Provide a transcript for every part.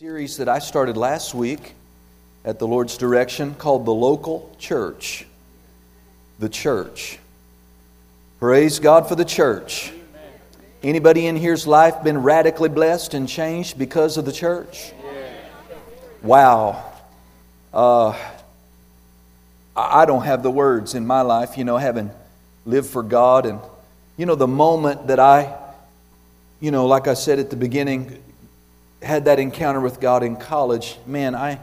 series that I started last week at the Lord's direction called The Local Church. The Church. Praise God for the church. Anybody in here's life been radically blessed and changed because of the church? Wow. Uh, I don't have the words in my life, you know, having lived for God. And, you know, the moment that I, you know, like I said at the beginning, had that encounter with God in college, man, I,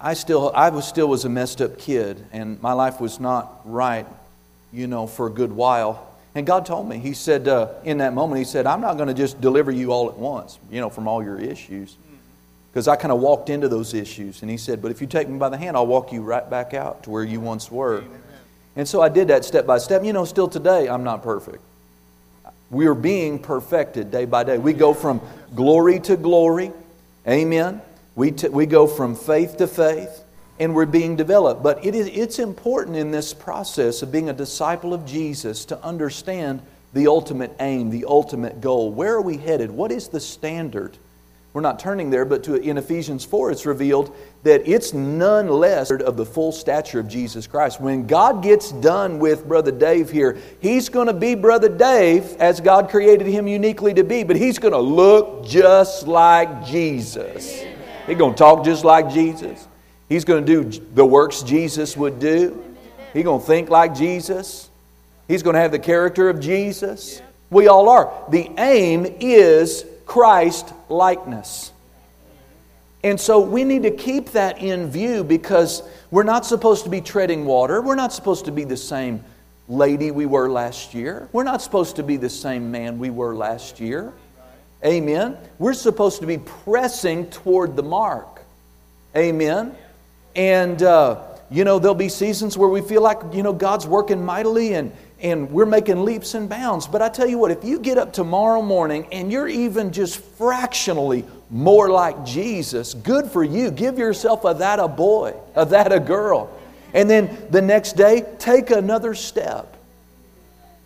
I still, I was still was a messed up kid, and my life was not right, you know, for a good while. And God told me, He said, uh, in that moment, He said, I'm not going to just deliver you all at once, you know, from all your issues. Because I kind of walked into those issues. And He said, But if you take me by the hand, I'll walk you right back out to where you once were. And so I did that step by step. You know, still today, I'm not perfect. We are being perfected day by day. We go from glory to glory. Amen. We, t- we go from faith to faith and we're being developed. But it is, it's important in this process of being a disciple of Jesus to understand the ultimate aim, the ultimate goal. Where are we headed? What is the standard? We're not turning there, but to, in Ephesians 4, it's revealed that it's none less of the full stature of Jesus Christ. When God gets done with Brother Dave here, he's going to be Brother Dave as God created him uniquely to be, but he's going to look just like Jesus. He's going to talk just like Jesus. He's going to do the works Jesus would do. He's going to think like Jesus. He's going to have the character of Jesus. We all are. The aim is Christ likeness. And so we need to keep that in view because we're not supposed to be treading water. We're not supposed to be the same lady we were last year. We're not supposed to be the same man we were last year. Amen. We're supposed to be pressing toward the mark. Amen. And, uh, you know, there'll be seasons where we feel like, you know, God's working mightily and, and we're making leaps and bounds. But I tell you what, if you get up tomorrow morning and you're even just fractionally more like Jesus, good for you. Give yourself a that a boy, a that a girl. And then the next day, take another step.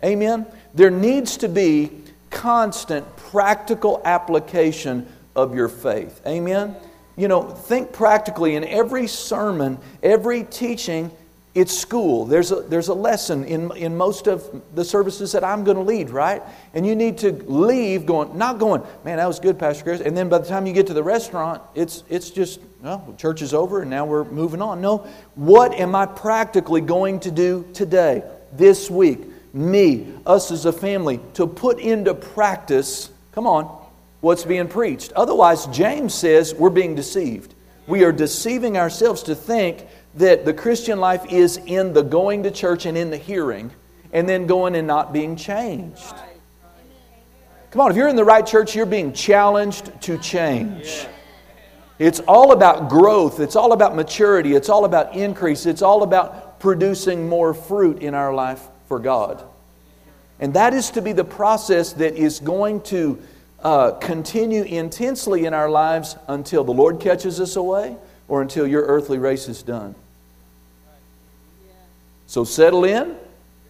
Amen? There needs to be constant practical application of your faith. Amen? You know, think practically in every sermon, every teaching, it's school. There's a, there's a lesson in, in most of the services that I'm going to lead, right? And you need to leave going, not going, man, that was good, Pastor Chris. And then by the time you get to the restaurant, it's, it's just, well, church is over and now we're moving on. No, what am I practically going to do today, this week, me, us as a family, to put into practice, come on, what's being preached? Otherwise, James says we're being deceived. We are deceiving ourselves to think that the Christian life is in the going to church and in the hearing, and then going and not being changed. Come on, if you're in the right church, you're being challenged to change. It's all about growth, it's all about maturity, it's all about increase, it's all about producing more fruit in our life for God. And that is to be the process that is going to uh, continue intensely in our lives until the Lord catches us away or until your earthly race is done. So settle in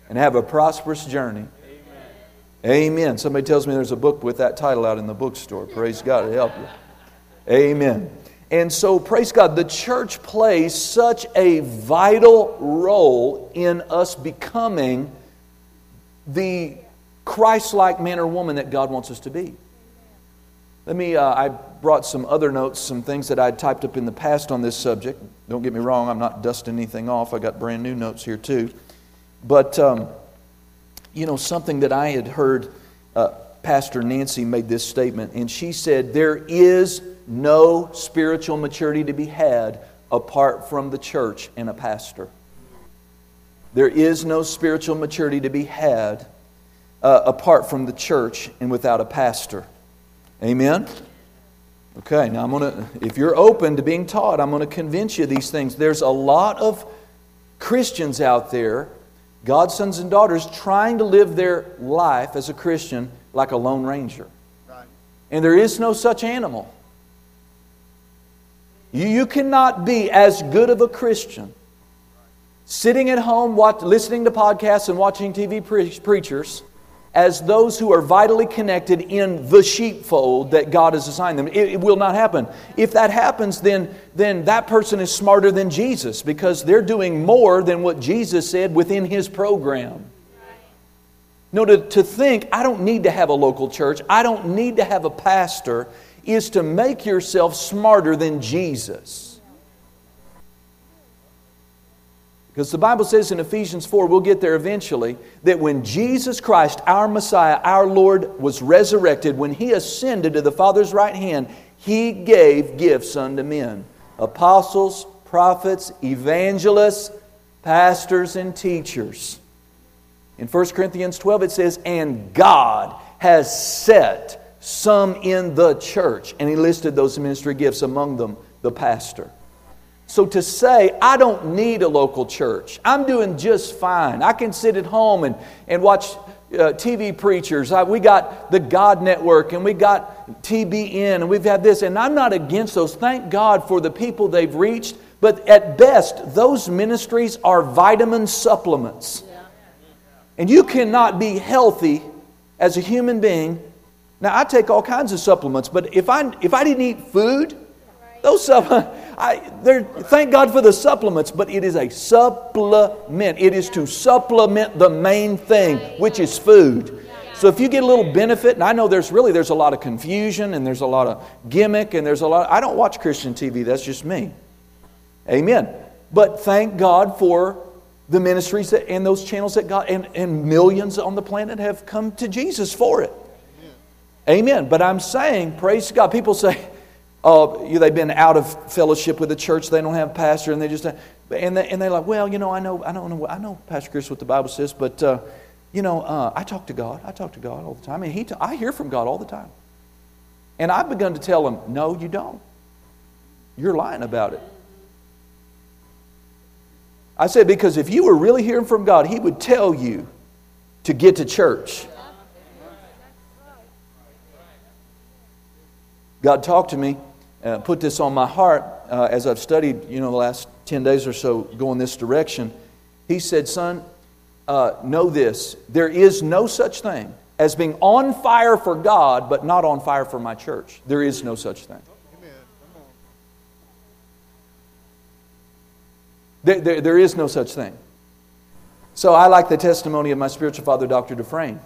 and have a prosperous journey. Amen. Amen. Somebody tells me there's a book with that title out in the bookstore. Praise God to help you. Amen. And so, praise God, the church plays such a vital role in us becoming the Christ like man or woman that God wants us to be. Let me, uh, I brought some other notes, some things that I'd typed up in the past on this subject. Don't get me wrong, I'm not dusting anything off. I got brand new notes here too. But, um, you know, something that I had heard, uh, Pastor Nancy made this statement, and she said, There is no spiritual maturity to be had apart from the church and a pastor. There is no spiritual maturity to be had uh, apart from the church and without a pastor. Amen? Okay, now I'm going to, if you're open to being taught, I'm going to convince you of these things. There's a lot of Christians out there, God's sons and daughters, trying to live their life as a Christian like a Lone Ranger. And there is no such animal. You, you cannot be as good of a Christian sitting at home watch, listening to podcasts and watching TV pre- preachers as those who are vitally connected in the sheepfold that God has assigned them. It, it, will not happen. If that happens, then, then that person is smarter than Jesus because they're doing more than what Jesus said within his program. No, to, to think, I don't need to have a local church, I don't need to have a pastor, is to make yourself smarter than Jesus. Because the Bible says in Ephesians 4, we'll get there eventually, that when Jesus Christ, our Messiah, our Lord, was resurrected, when He ascended to the Father's right hand, He gave gifts unto men apostles, prophets, evangelists, pastors, and teachers. In 1 Corinthians 12, it says, And God has set some in the church. And He listed those ministry gifts, among them the pastor. So to say, I don't need a local church, I'm doing just fine. I can sit at home and, and watch uh, TV preachers. I, we got the God Network and we got TBN and we've had this, and I'm not against those. Thank God for the people they've reached. But at best, those ministries are vitamin supplements. And you cannot be healthy as a human being. Now, I take all kinds of supplements, but if I, if I didn't eat food, those supplements, I, thank God for the supplements, but it is a supplement. It is to supplement the main thing, which is food. So if you get a little benefit, and I know there's really there's a lot of confusion and there's a lot of gimmick and there's a lot. I don't watch Christian TV. That's just me. Amen. But thank God for the ministries that, and those channels that God and, and millions on the planet have come to Jesus for it. Amen. But I'm saying, praise God. People say, oh, they've been out of fellowship with the church. They don't have a pastor, and they just and they and they're like, well, you know, I know, I don't know, I know, Pastor Chris, what the Bible says, but uh, you know, uh, I talk to God. I talk to God all the time, and he, t- I hear from God all the time. And I've begun to tell him, no, you don't. You're lying about it. I said, because if you were really hearing from God, He would tell you to get to church. God talked to me uh, put this on my heart uh, as I've studied, you know, the last 10 days or so going this direction. He said, Son, uh, know this there is no such thing as being on fire for God, but not on fire for my church. There is no such thing. There, there, there is no such thing. So I like the testimony of my spiritual father, Dr. Dufresne.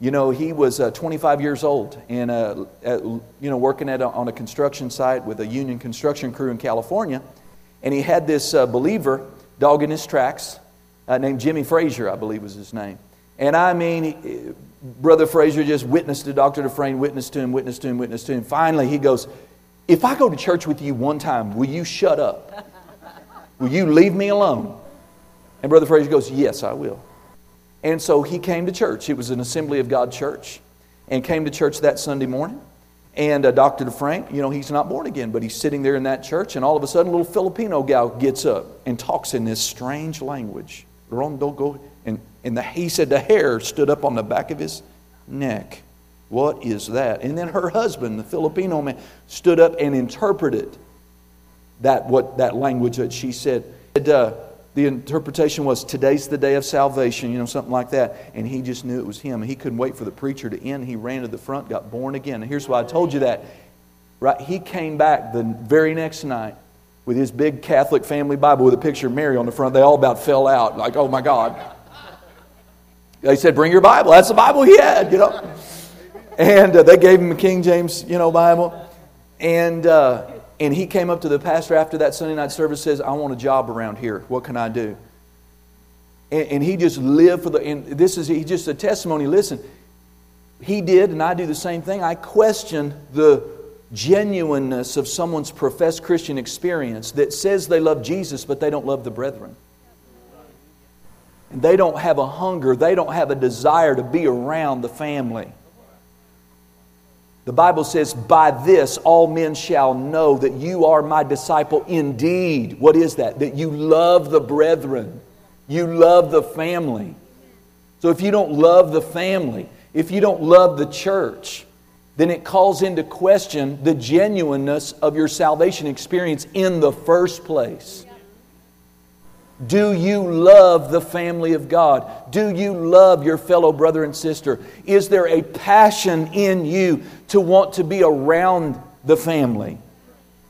You know, he was uh, 25 years old and, uh, at, you know, working at a, on a construction site with a union construction crew in California. And he had this uh, believer in his tracks uh, named Jimmy Frazier, I believe was his name. And I mean, he, Brother Frazier just witnessed to Dr. Dufresne, witnessed to him, witnessed to him, witnessed to him. Finally, he goes, If I go to church with you one time, will you shut up? Will you leave me alone? And Brother Frazier goes, Yes, I will. And so he came to church. It was an Assembly of God church. And came to church that Sunday morning. And uh, Dr. Dufresne, you know, he's not born again, but he's sitting there in that church. And all of a sudden, a little Filipino gal gets up and talks in this strange language. And, and the, he said the hair stood up on the back of his neck. What is that? And then her husband, the Filipino man, stood up and interpreted that, what, that language that she said. Uh, the interpretation was today's the day of salvation, you know, something like that. And he just knew it was him. He couldn't wait for the preacher to end. He ran to the front, got born again. And here's why I told you that. Right? He came back the very next night with his big Catholic family Bible with a picture of Mary on the front. They all about fell out, like, oh my God. They said, bring your Bible. That's the Bible he had, you know. And uh, they gave him a King James, you know, Bible. And uh, and he came up to the pastor after that Sunday night service says, I want a job around here. What can I do? And, and he just lived for the, and this is he just a testimony. Listen, he did, and I do the same thing. I question the genuineness of someone's professed Christian experience that says they love Jesus, but they don't love the brethren. And they don't have a hunger, they don't have a desire to be around the family. The Bible says, By this all men shall know that you are my disciple indeed. What is that? That you love the brethren, you love the family. So if you don't love the family, if you don't love the church, then it calls into question the genuineness of your salvation experience in the first place. Do you love the family of God? Do you love your fellow brother and sister? Is there a passion in you to want to be around the family,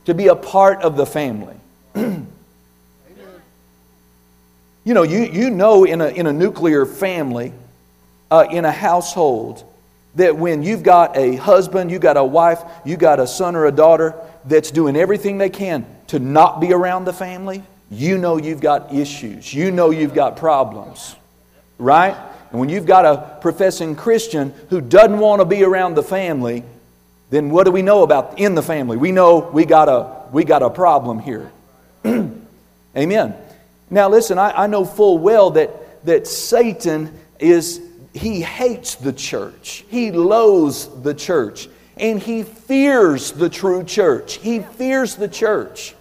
to be a part of the family? you know, you, you know in a, in a nuclear family, uh, in a household, that when you've got a husband, you've got a wife, you've got a son or a daughter that's doing everything they can to not be around the family, you know you've got issues. You know you've got problems. Right? And when you've got a professing Christian who doesn't want to be around the family, then what do we know about in the family? We know we got a, we got a problem here. Amen. Now, listen, I, I know full well that, that Satan is, he hates the church, he loathes the church, and he fears the true church. He fears the church.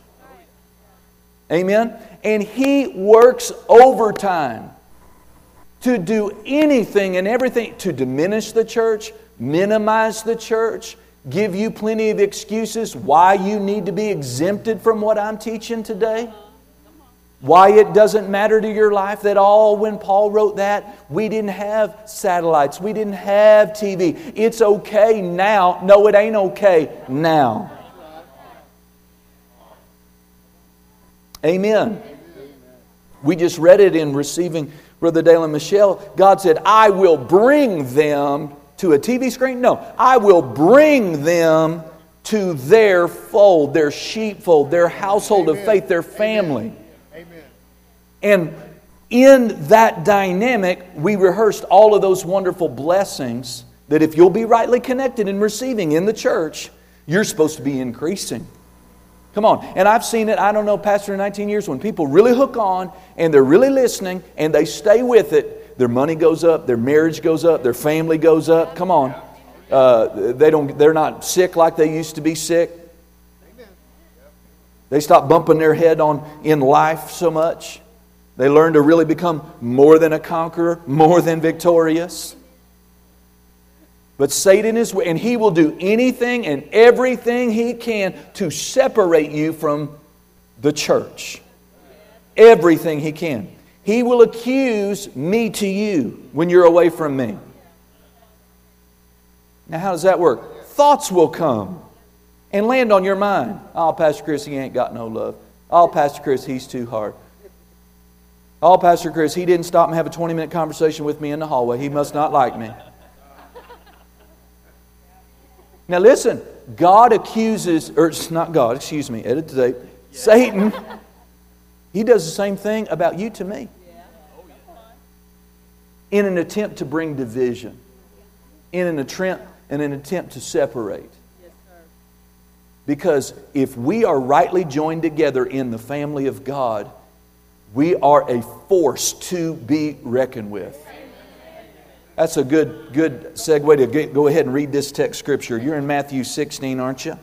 Amen? And he works overtime to do anything and everything to diminish the church, minimize the church, give you plenty of excuses why you need to be exempted from what I'm teaching today. Why it doesn't matter to your life that all when Paul wrote that, we didn't have satellites, we didn't have TV. It's okay now. No, it ain't okay now. Amen. We just read it in receiving Brother Dale and Michelle. God said, I will bring them to a TV screen. No, I will bring them to their fold, their sheepfold, their household Amen. of faith, their family. Amen. And in that dynamic, we rehearsed all of those wonderful blessings that if you'll be rightly connected and receiving in the church, you're supposed to be increasing. Come on. And I've seen it, I don't know, Pastor, in 19 years, when people really hook on and they're really listening and they stay with it, their money goes up, their marriage goes up, their family goes up. Come on. Uh, they don't, they're not sick like they used to be sick. They stop bumping their head on in life so much. They learn to really become more than a conqueror, more than victorious. But Satan is, and he will do anything and everything he can to separate you from the church. Everything he can. He will accuse me to you when you're away from me. Now, how does that work? Thoughts will come and land on your mind. Oh, Pastor Chris, he ain't got no love. Oh, Pastor Chris, he's too hard. Oh, Pastor Chris, he didn't stop and have a 20 minute conversation with me in the hallway. He must not like me. Now listen, God accuses, or it's not God, excuse me, edit today. Satan, he does the same thing about you to me. In an attempt to bring division, in an attempt, in an attempt to separate. Because if we are rightly joined together in the family of God, we are a force to be reckoned with. That's a good, good segue to get, go ahead and read this text scripture. You're in Matthew 16, aren't you?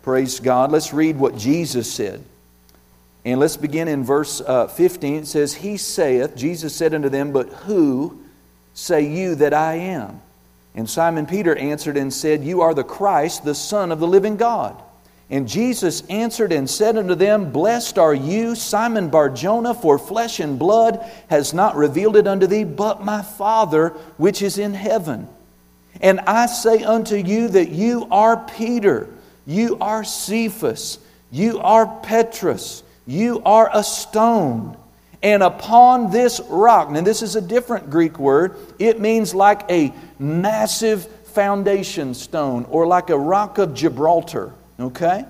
Praise God. Let's read what Jesus said. And let's begin in verse uh, 15. It says, He saith, Jesus said unto them, But who say you that I am? And Simon Peter answered and said, You are the Christ, the Son of the living God. And Jesus answered and said unto them, Blessed are you, Simon Barjona, for flesh and blood has not revealed it unto thee, but my Father which is in heaven. And I say unto you that you are Peter, you are Cephas, you are Petrus, you are a stone. And upon this rock, now this is a different Greek word, it means like a massive foundation stone or like a rock of Gibraltar. Okay?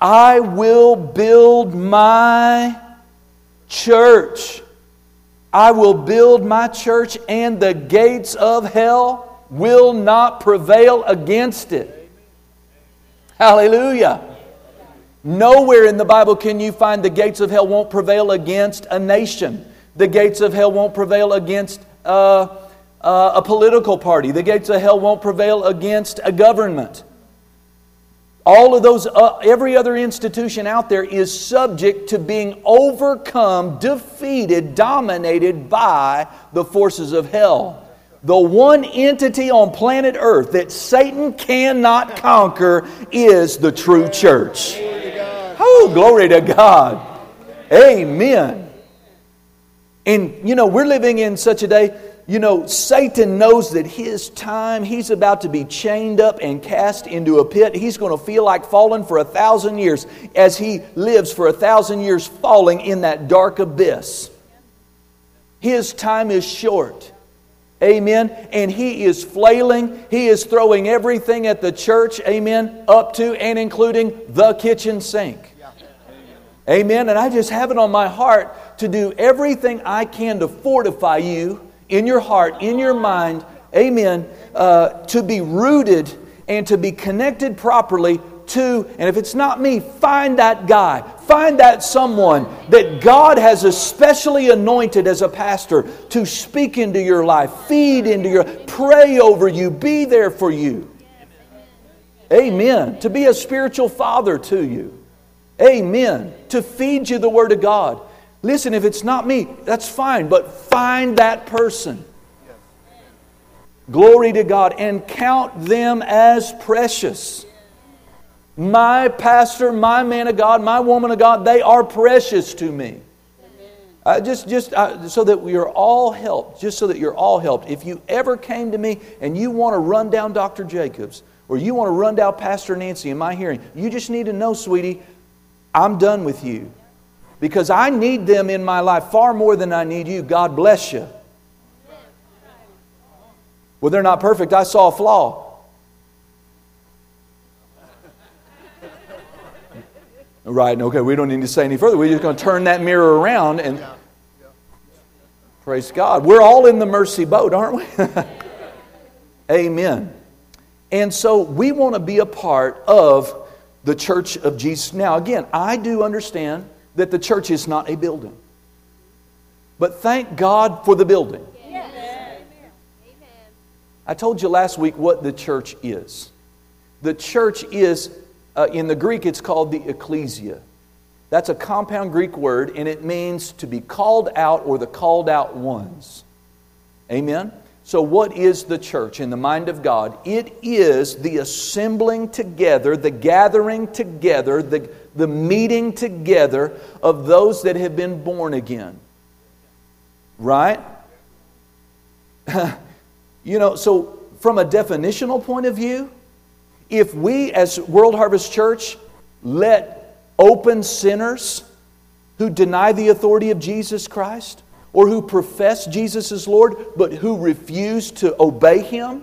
I will build my church. I will build my church, and the gates of hell will not prevail against it. Hallelujah. Nowhere in the Bible can you find the gates of hell won't prevail against a nation. The gates of hell won't prevail against uh, uh, a political party. The gates of hell won't prevail against a government. All of those, uh, every other institution out there is subject to being overcome, defeated, dominated by the forces of hell. The one entity on planet Earth that Satan cannot conquer is the true church. Oh, glory to God. Amen. And, you know, we're living in such a day, you know, Satan knows that his time, he's about to be chained up and cast into a pit. He's going to feel like falling for a thousand years as he lives for a thousand years falling in that dark abyss. His time is short. Amen. And he is flailing. He is throwing everything at the church, amen, up to and including the kitchen sink. Amen. And I just have it on my heart to do everything I can to fortify you in your heart, in your mind, amen, uh, to be rooted and to be connected properly to, and if it's not me, find that guy, find that someone that God has especially anointed as a pastor to speak into your life, feed into your, pray over you, be there for you. Amen. To be a spiritual father to you. Amen. To feed you the Word of God. Listen, if it's not me, that's fine, but find that person. Glory to God and count them as precious. My pastor, my man of God, my woman of God, they are precious to me. Uh, just just uh, so that we are all helped, just so that you're all helped. If you ever came to me and you want to run down Dr. Jacobs or you want to run down Pastor Nancy in my hearing, you just need to know, sweetie, I'm done with you because I need them in my life far more than I need you. God bless you. Well, they're not perfect. I saw a flaw. Right, okay, we don't need to say any further. We're just going to turn that mirror around and praise God. We're all in the mercy boat, aren't we? Amen. And so we want to be a part of the church of Jesus. Now, again, I do understand that the church is not a building. But thank God for the building. Yes. I told you last week what the church is. The church is, uh, in the Greek, it's called the ecclesia. That's a compound Greek word, and it means to be called out or the called out ones. Amen? So, what is the church in the mind of God? It is the assembling together, the gathering together, the, the meeting together of those that have been born again. Right? you know, so from a definitional point of view, if we as World Harvest Church let open sinners who deny the authority of Jesus Christ, or who profess Jesus as Lord but who refuse to obey Him,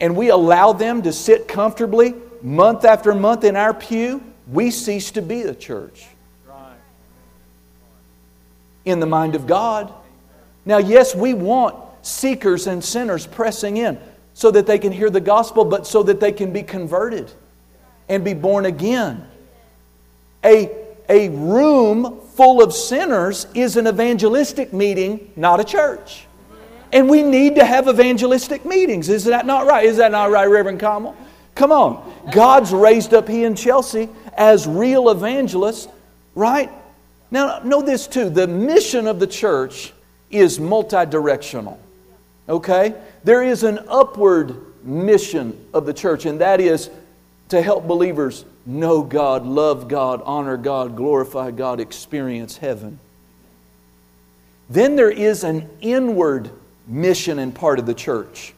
and we allow them to sit comfortably month after month in our pew, we cease to be the church. In the mind of God. Now, yes, we want seekers and sinners pressing in so that they can hear the gospel, but so that they can be converted and be born again. A, a room full of sinners is an evangelistic meeting, not a church. And we need to have evangelistic meetings. Is that not right? Is that not right, Reverend Kamal? Come on. God's raised up he and Chelsea as real evangelists, right? Now, know this too the mission of the church is multi directional. Okay? There is an upward mission of the church, and that is to help believers know God, love God, honor God, glorify God, experience heaven. Then there is an inward mission and part of the church.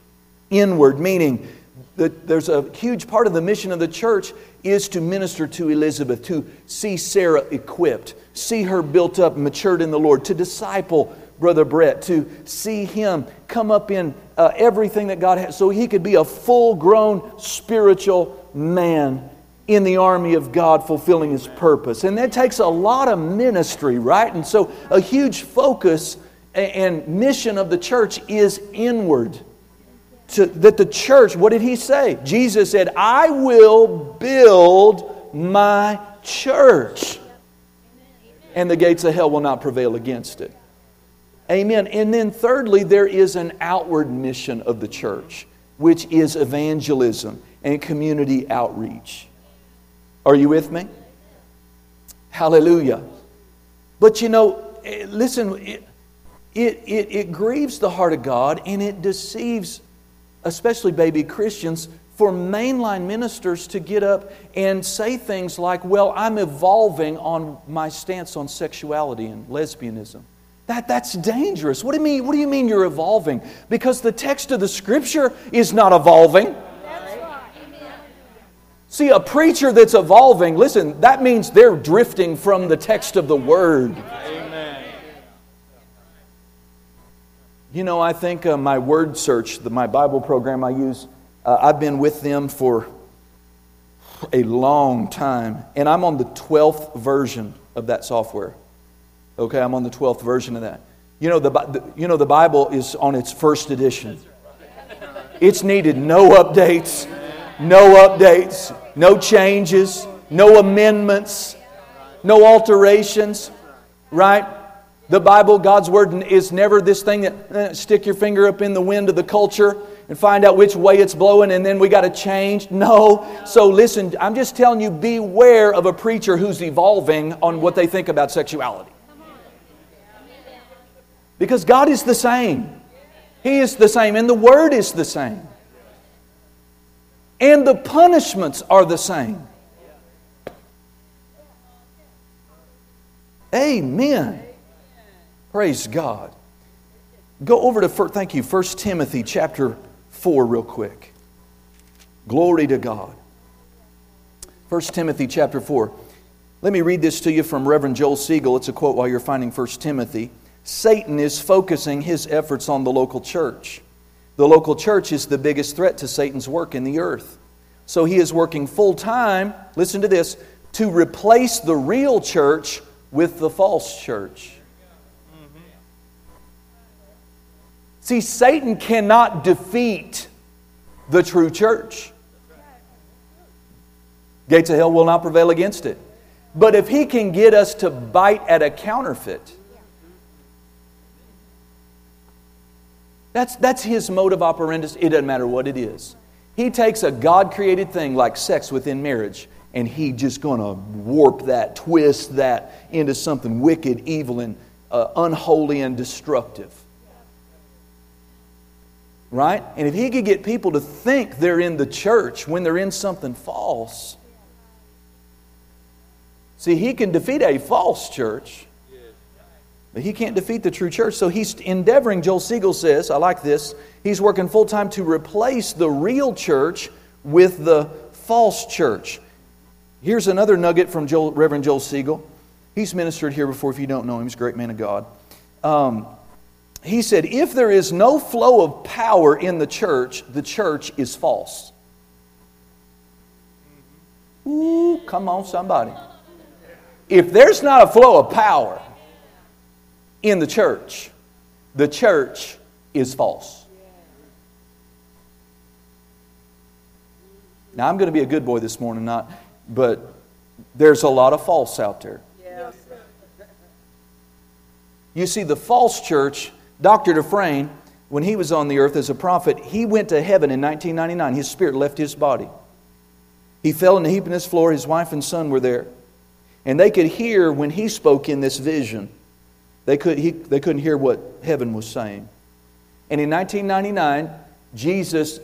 Inward, meaning that there's a huge part of the mission of the church is to minister to Elizabeth, to see Sarah equipped, see her built up, matured in the Lord, to disciple Brother Brett, to see him come up in uh, everything that God has, so he could be a full grown spiritual man in the army of God fulfilling his purpose. And that takes a lot of ministry, right? And so a huge focus and mission of the church is inward. To, that the church, what did he say? Jesus said, I will build my church, and the gates of hell will not prevail against it. Amen. And then, thirdly, there is an outward mission of the church, which is evangelism and community outreach. Are you with me? Hallelujah. But you know, eh, listen, it, it, it, it grieves the heart of God and it deceives, especially baby Christians, for mainline ministers to get up and say things like, Well, I'm evolving on my stance on sexuality and lesbianism. That, that's dangerous. What do, you mean, what do you mean you're evolving? Because the text of the scripture is not evolving. See, a preacher that's evolving, listen, that means they're drifting from the text of the word. Amen. You know, I think uh, my word search, the, my Bible program I use, uh, I've been with them for a long time, and I'm on the 12th version of that software. Okay, I'm on the 12th version of that. You know, the, you know, the Bible is on its first edition. It's needed no updates, no updates, no changes, no amendments, no alterations, right? The Bible, God's Word, is never this thing that eh, stick your finger up in the wind of the culture and find out which way it's blowing and then we got to change. No. So listen, I'm just telling you beware of a preacher who's evolving on what they think about sexuality. Because God is the same. He is the same, and the Word is the same. And the punishments are the same. Amen. Praise God. Go over to, thank you, 1 Timothy chapter 4 real quick. Glory to God. 1 Timothy chapter 4. Let me read this to you from Reverend Joel Siegel. It's a quote while you're finding 1 Timothy. Satan is focusing his efforts on the local church. The local church is the biggest threat to Satan's work in the earth. So he is working full time, listen to this, to replace the real church with the false church. See, Satan cannot defeat the true church. Gates of hell will not prevail against it. But if he can get us to bite at a counterfeit, that's, that's his of operandus. It doesn't matter what it is. He takes a God created thing like sex within marriage and he just going to warp that, twist that into something wicked, evil, and uh, unholy and destructive right? And if he could get people to think they're in the church when they're in something false, see, he can defeat a false church, he can't defeat the true church. So he's endeavoring, Joel Siegel says, I like this, he's working full time to replace the real church with the false church. Here's another nugget from Joel, Reverend Joel Siegel. He's ministered here before, if you don't know him, he's a great man of God. Um, he said, if there is no flow of power in the church, the church is false. Ooh, come on, somebody. If there's not a flow of power in the church, the church is false. Now, I'm going to be a good boy this morning, not, but there's a lot of false out there. You see, the false church Dr. Dufresne, when he was on the earth as a prophet, he went to heaven in 1999. His spirit left his body. He fell in a heap on his floor. His wife and son were there. And they could hear when he spoke in this vision. They, could, he, they couldn't hear what heaven was saying. And in 1999, Jesus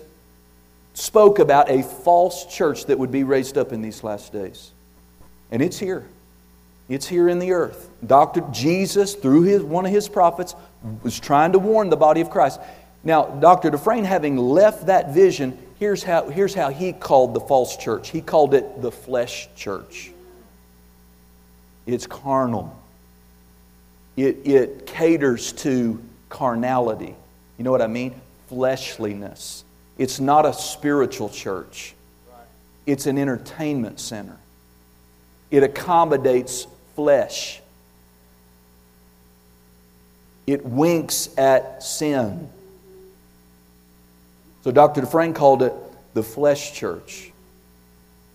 spoke about a false church that would be raised up in these last days. And it's here. It's here in the earth. Dr. Jesus, through his, one of his prophets, was trying to warn the body of Christ. Now, Dr. Dufresne, having left that vision, here's how, here's how he called the false church. He called it the flesh church. It's carnal, it, it caters to carnality. You know what I mean? Fleshliness. It's not a spiritual church, it's an entertainment center. It accommodates flesh. It winks at sin. So Dr. Dufresne called it the flesh church.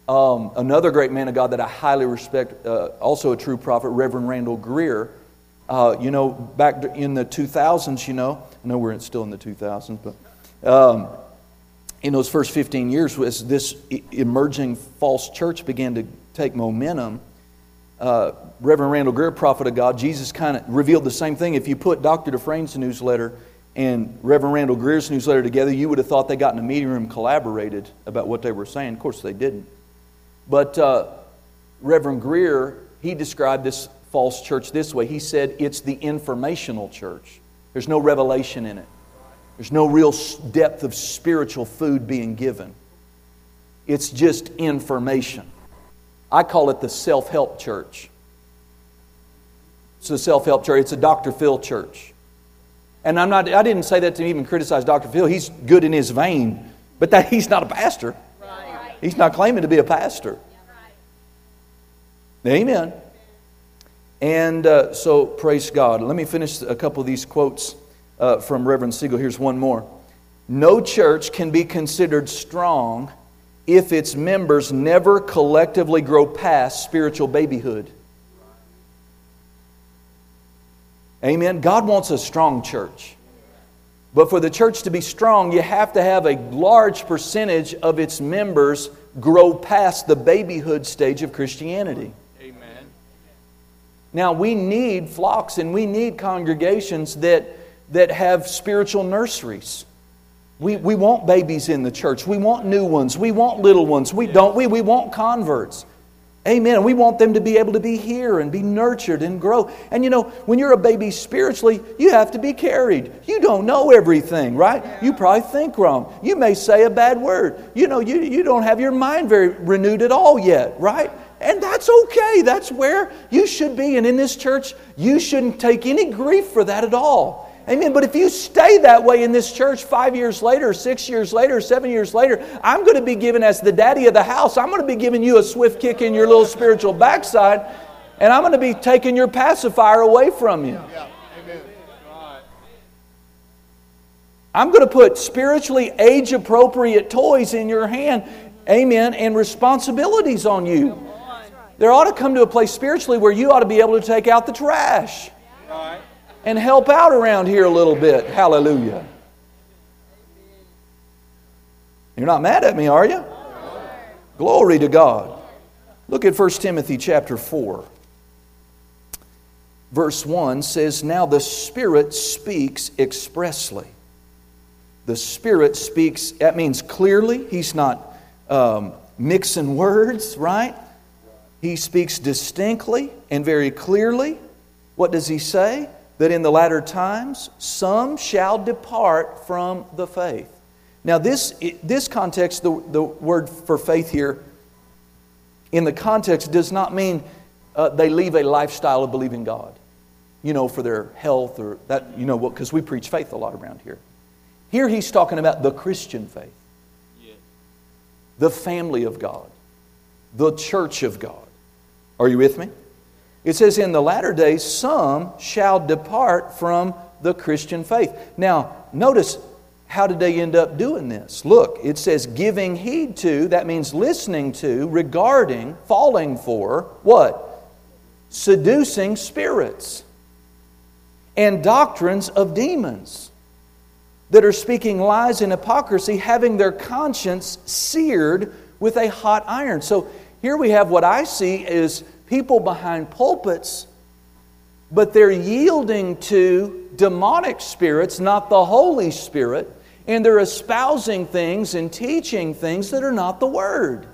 Um, another great man of God that I highly respect, uh, also a true prophet, Reverend Randall Greer. Uh, you know, back in the 2000s, you know, I know we're still in the 2000s, but um, in those first 15 years, as this emerging false church began to take momentum, uh, Reverend Randall Greer, prophet of God, Jesus kind of revealed the same thing. If you put Dr. Dufresne's newsletter and Reverend Randall Greer's newsletter together, you would have thought they got in a meeting room collaborated about what they were saying. Of course, they didn't. But uh, Reverend Greer, he described this false church this way. He said it's the informational church. There's no revelation in it, there's no real depth of spiritual food being given. It's just information. I call it the self help church. It's a self help church, it's a Dr. Phil church. And I'm not, I didn't say that to even criticize Dr. Phil. He's good in his vein, but that, he's not a pastor. Right. He's not claiming to be a pastor. Right. Amen. And uh, so, praise God. Let me finish a couple of these quotes uh, from Reverend Siegel. Here's one more. No church can be considered strong if its members never collectively grow past spiritual babyhood. Amen. God wants a strong church. But for the church to be strong, you have to have a large percentage of its members grow past the babyhood stage of Christianity. Now, we need flocks and we need congregations that, that have spiritual nurseries. We, we want babies in the church. We want new ones. We want little ones. We don't we? We want converts. Amen. And we want them to be able to be here and be nurtured and grow. And you know, when you're a baby spiritually, you have to be carried. You don't know everything, right? You probably think wrong. You may say a bad word. You know, you, you don't have your mind very renewed at all yet, right? And that's okay. That's where you should be. And in this church, you shouldn't take any grief for that at all. Amen. But if you stay that way in this church five years later, six years later, seven years later, I'm going to be given, as the daddy of the house, I'm going to be giving you a swift kick in your little spiritual backside, and I'm going to be taking your pacifier away from you. Yeah. Amen. I'm going to put spiritually age appropriate toys in your hand, amen, and responsibilities on you. There ought to come to a place spiritually where you ought to be able to take out the trash. And help out around here a little bit. Hallelujah. You're not mad at me, are you? Glory to God. Look at 1 Timothy chapter 4. Verse 1 says, Now the Spirit speaks expressly. The Spirit speaks, that means clearly. He's not um, mixing words, right? He speaks distinctly and very clearly. What does he say? that in the latter times some shall depart from the faith. Now, this, this context, the, the word for faith here, in the context, does not mean uh, they leave a lifestyle of believing God, you know, for their health or that, you know, because we preach faith a lot around here. Here he's talking about the Christian faith, yeah. the family of God, the church of God. Are you with me? It says, In the latter days, some shall depart from the Christian faith. Now, notice how did they end up doing this? Look, it says giving heed to, that means listening to, regarding, falling for, what? Seducing spirits and doctrines of demons that are speaking lies and hypocrisy, having their conscience seared with a hot iron. So here we have what I see is people behind pulpits, but they're yielding to demonic spirits, not the Holy Spirit, and they're espousing things and teaching things that are not the Word.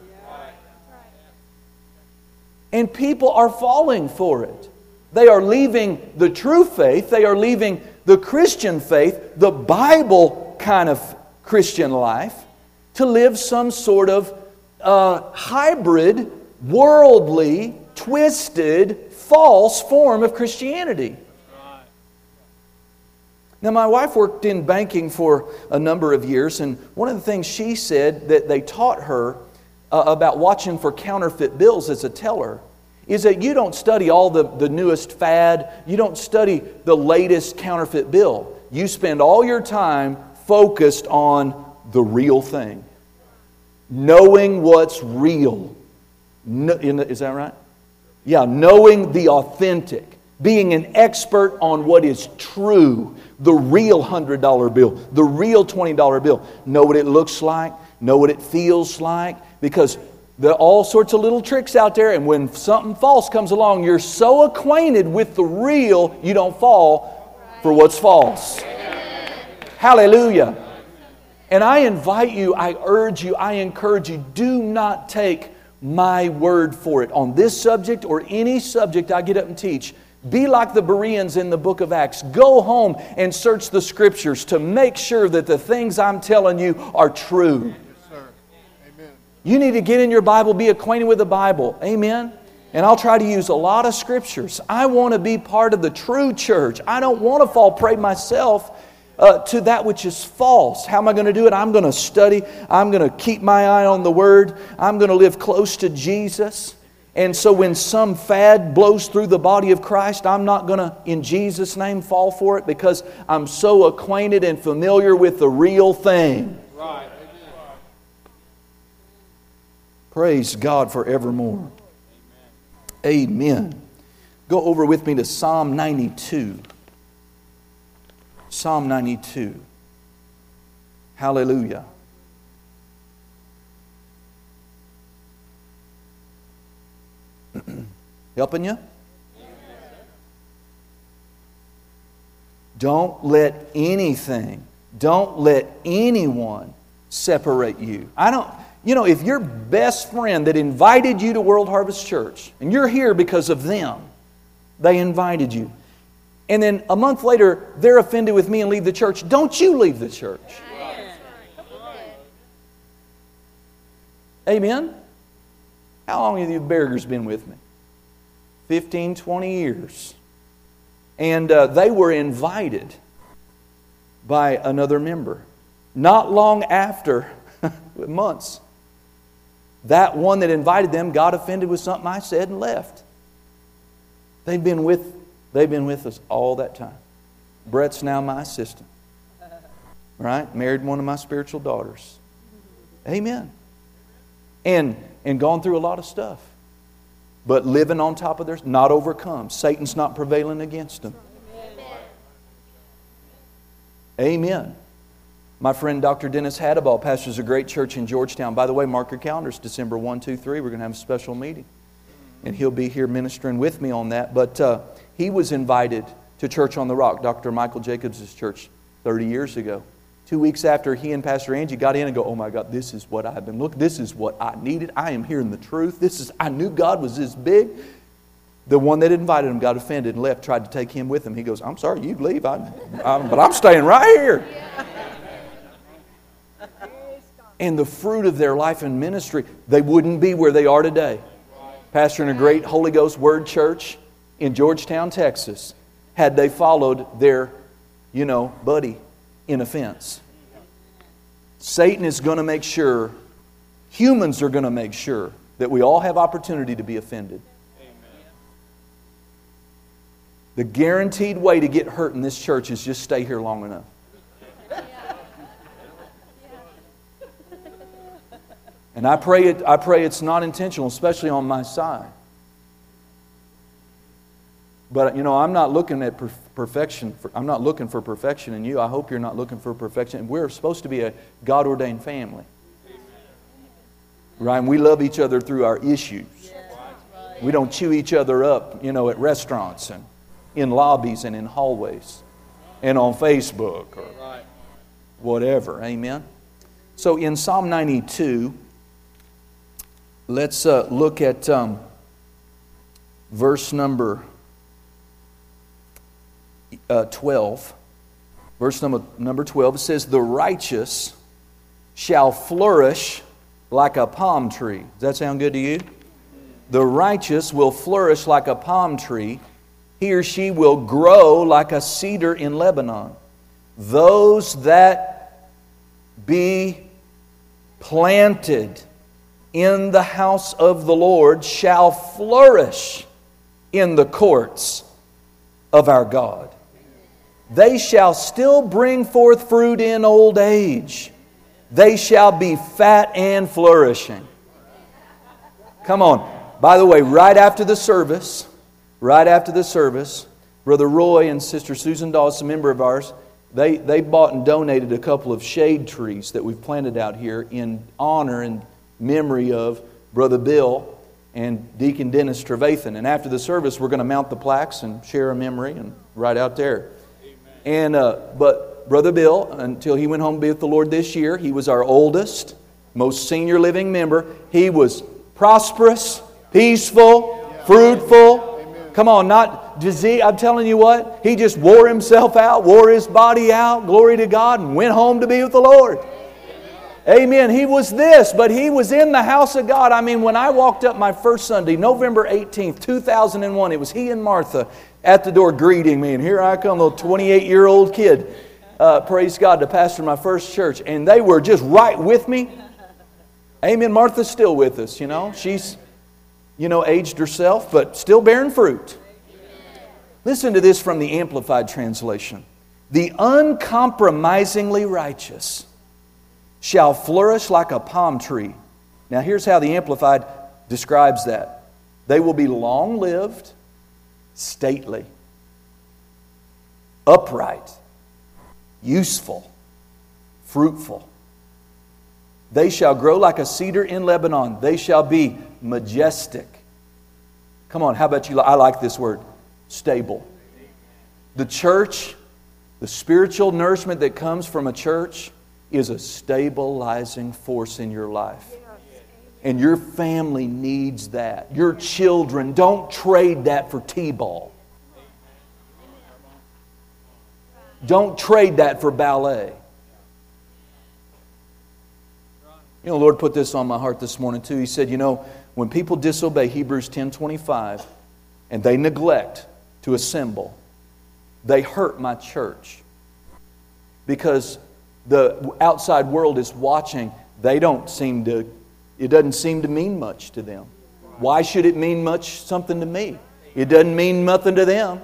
And people are falling for it. They are leaving the true faith, they are leaving the Christian faith, the Bible kind of Christian life, to live some sort of uh, hybrid, worldly twisted, false form of Christianity. Now, my wife worked in banking for a number of years, and one of the things she said that they taught her uh, about watching for counterfeit bills as a teller is that you don't study all the, the newest fad, you don't study the latest counterfeit bill. You spend all your time focused on the real thing, knowing what's real. No, is that right? Yeah, knowing the authentic, being an expert on what is true, the real $100 bill, the real $20 bill. Know what it looks like, know what it feels like, because there are all sorts of little tricks out there, and when something false comes along, you're so acquainted with the real, you don't fall for what's false. Hallelujah. And I invite you, I urge you, I encourage you, do not take my word for it. On this subject or any subject I get up and teach, be like the Bereans in the book of Acts. Go home and search the scriptures to make sure that the things I'm telling you are true. Amen. You need to get in your Bible, be acquainted with the Bible. Amen. And I'll try to use a lot of scriptures. I want to be part of the true church. I don't want to fall prey myself uh, to that which is false. How am I going to do it? I'm going to study. I'm going to keep my eye on the Word. I'm going to live close to Jesus. And so when some fad blows through the body of Christ, I'm not going to, in Jesus' name, fall for it because I'm so acquainted and familiar with the real thing. Right. Praise God forevermore. Amen. Amen. Go over with me to Psalm 92. Psalm 92. Hallelujah. Helping you? Don't let anything, don't let anyone separate you. I don't, you know, if your best friend that invited you to World Harvest Church, and you're here because of them, they invited you, and then a month later they're offended with me and leave the church, don't you leave the church. Amen? How long have you Bergers been with me? 15, 20 years. And uh, they were invited by another member. Not long after, months, that one that invited them got offended with something I said and left. They've been with, they've been with us all that time. Brett's now my assistant. Right? Married one of my spiritual daughters. Amen. And, and gone through a lot of stuff but living on top of theirs, not overcome. Satan's not prevailing against them. Amen. My friend Dr. Dennis Hadaball pastors a great church in Georgetown. By the way, mark your calendars, December 1, 2, 3. We're going to have a special meeting. And he'll be here ministering with me on that. But uh, he was invited to Church on the Rock, Dr. Michael Jacobs' church, 30 years ago. Two weeks after he and Pastor Angie got in and go, oh my God, this is what I've been looking, this is what I needed. I am hearing the truth. This is, I knew God was this big. The one that invited him got offended and left, tried to take him with him. He goes, I'm sorry, you leave, I, I, but I'm staying right here. And the fruit of their life and ministry, they wouldn't be where they are today. Pastor in a great Holy Ghost Word church in Georgetown, Texas, had they followed their, you know, buddy in offense. Satan is going to make sure, humans are going to make sure that we all have opportunity to be offended. The guaranteed way to get hurt in this church is just stay here long enough. And I pray, it, I pray it's not intentional, especially on my side. But, you know, I'm not looking at perfection. For, I'm not looking for perfection in you. I hope you're not looking for perfection. We're supposed to be a God ordained family. Right? And we love each other through our issues. We don't chew each other up, you know, at restaurants and in lobbies and in hallways and on Facebook or whatever. Amen? So in Psalm 92, let's uh, look at um, verse number uh, 12, verse number, number 12, it says, The righteous shall flourish like a palm tree. Does that sound good to you? The righteous will flourish like a palm tree. He or she will grow like a cedar in Lebanon. Those that be planted in the house of the Lord shall flourish in the courts of our God they shall still bring forth fruit in old age. They shall be fat and flourishing. Come on. By the way, right after the service, right after the service, Brother Roy and Sister Susan Dawes, a member of ours, they, they bought and donated a couple of shade trees that we've planted out here in honor and memory of Brother Bill and Deacon Dennis Trevathan. And after the service, we're going to mount the plaques and share a memory and right out there. And, uh, but Brother Bill, until he went home to be with the Lord this year, he was our oldest, most senior living member. He was prosperous, peaceful, fruitful. Come on, not disease. I'm telling you what, he just wore himself out, wore his body out, glory to God, and went home to be with the Lord. Amen. He was this, but he was in the house of God. I mean, when I walked up my first Sunday, November 18th, 2001, it was he and Martha at the door greeting me. And here I come, little 28 year old kid, uh, praise God, to pastor my first church. And they were just right with me. Amen. Martha's still with us, you know. She's, you know, aged herself, but still bearing fruit. Listen to this from the Amplified Translation The uncompromisingly righteous shall flourish like a palm tree. Now, here's how the Amplified describes that they will be long lived, stately, upright, useful, fruitful. They shall grow like a cedar in Lebanon. They shall be majestic. Come on, how about you? I like this word stable. The church, the spiritual nourishment that comes from a church, is a stabilizing force in your life. And your family needs that. Your children, don't trade that for T ball. Don't trade that for ballet. You know, Lord put this on my heart this morning too. He said, you know, when people disobey Hebrews 10:25 and they neglect to assemble, they hurt my church. Because the outside world is watching, they don't seem to, it doesn't seem to mean much to them. Why should it mean much something to me? It doesn't mean nothing to them.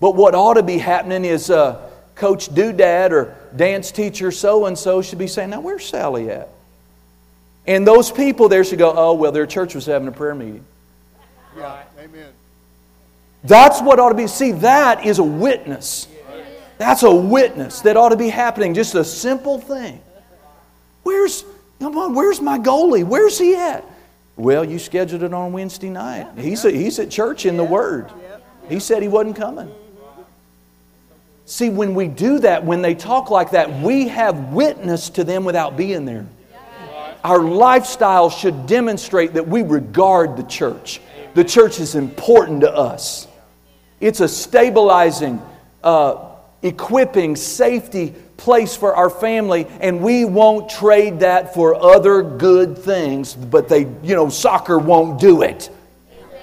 But what ought to be happening is uh, Coach Doodad or dance teacher so and so should be saying, Now, where's Sally at? And those people there should go, Oh, well, their church was having a prayer meeting. Yeah, amen. That's what ought to be. See, that is a witness. That's a witness that ought to be happening. Just a simple thing. Where's, come on, where's my goalie? Where's he at? Well, you scheduled it on Wednesday night. He's, a, he's at church in the Word. He said he wasn't coming. See, when we do that, when they talk like that, we have witness to them without being there. Our lifestyle should demonstrate that we regard the church. The church is important to us. It's a stabilizing, uh, equipping, safety place for our family, and we won't trade that for other good things, but they, you know, soccer won't do it.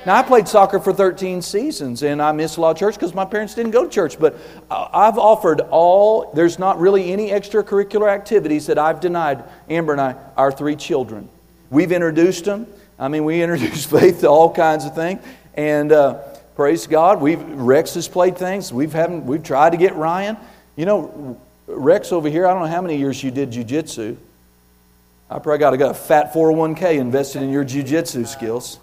Now, I played soccer for 13 seasons, and I missed a lot of church because my parents didn't go to church. But I've offered all, there's not really any extracurricular activities that I've denied Amber and I, our three children. We've introduced them. I mean, we introduced faith to all kinds of things. And uh, praise God, we've, Rex has played things. We've, haven't, we've tried to get Ryan. You know, Rex over here, I don't know how many years you did jujitsu. I probably got, got a fat 401k invested in your jujitsu skills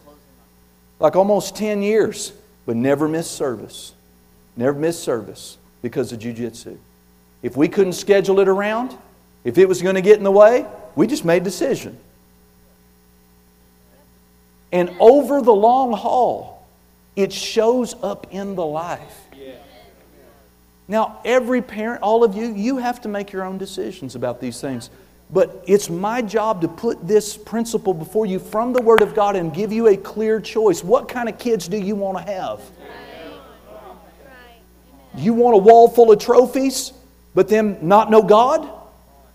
like almost 10 years, but never missed service. Never missed service because of jujitsu. If we couldn't schedule it around, if it was going to get in the way, we just made a decision. And over the long haul, it shows up in the life. Now, every parent, all of you, you have to make your own decisions about these things. But it's my job to put this principle before you from the Word of God and give you a clear choice. What kind of kids do you want to have? You want a wall full of trophies, but then not know God?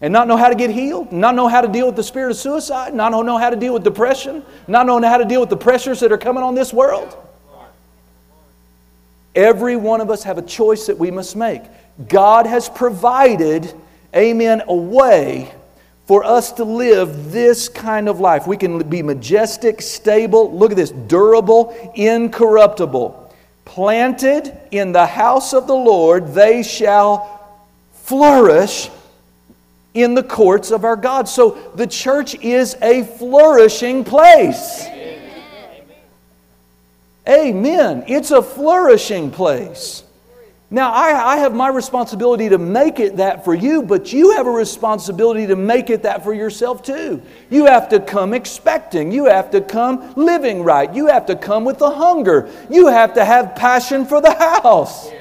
And not know how to get healed? Not know how to deal with the spirit of suicide? Not know how to deal with depression? Not know how to deal with the pressures that are coming on this world? Every one of us have a choice that we must make. God has provided, amen, a way for us to live this kind of life. We can be majestic, stable, look at this, durable, incorruptible. Planted in the house of the Lord, they shall flourish in the courts of our God. So the church is a flourishing place. Amen. Amen. It's a flourishing place. Now, I, I, have my responsibility to make it that for you, but you have a responsibility to make it that for yourself too. You have to come expecting. You have to come living right. You have to come with the hunger. You have to have passion for the house.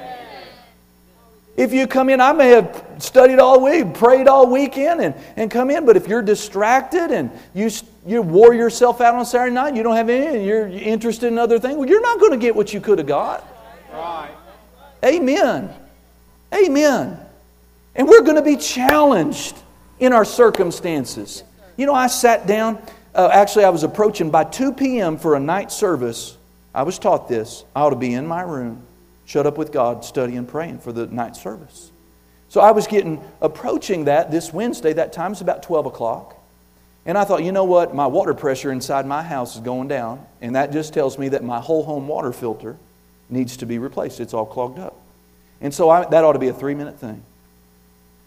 If you come in, I may have studied all week, prayed all weekend, and, and come in, but if you're distracted and you you wore yourself out on Saturday night, you don't have any, and you're interested in other things, well, you're not going to get what you could have got. Right. Amen. Amen. And we're going to be challenged in our circumstances. You know, I sat down, uh, actually, I was approaching by 2 p.m. for a night service. I was taught this. I ought to be in my room, shut up with God, studying, and praying for the night service. So I was getting, approaching that this Wednesday. That time's about 12 o'clock. And I thought, you know what? My water pressure inside my house is going down. And that just tells me that my whole home water filter needs to be replaced. It's all clogged up. And so I, that ought to be a three minute thing.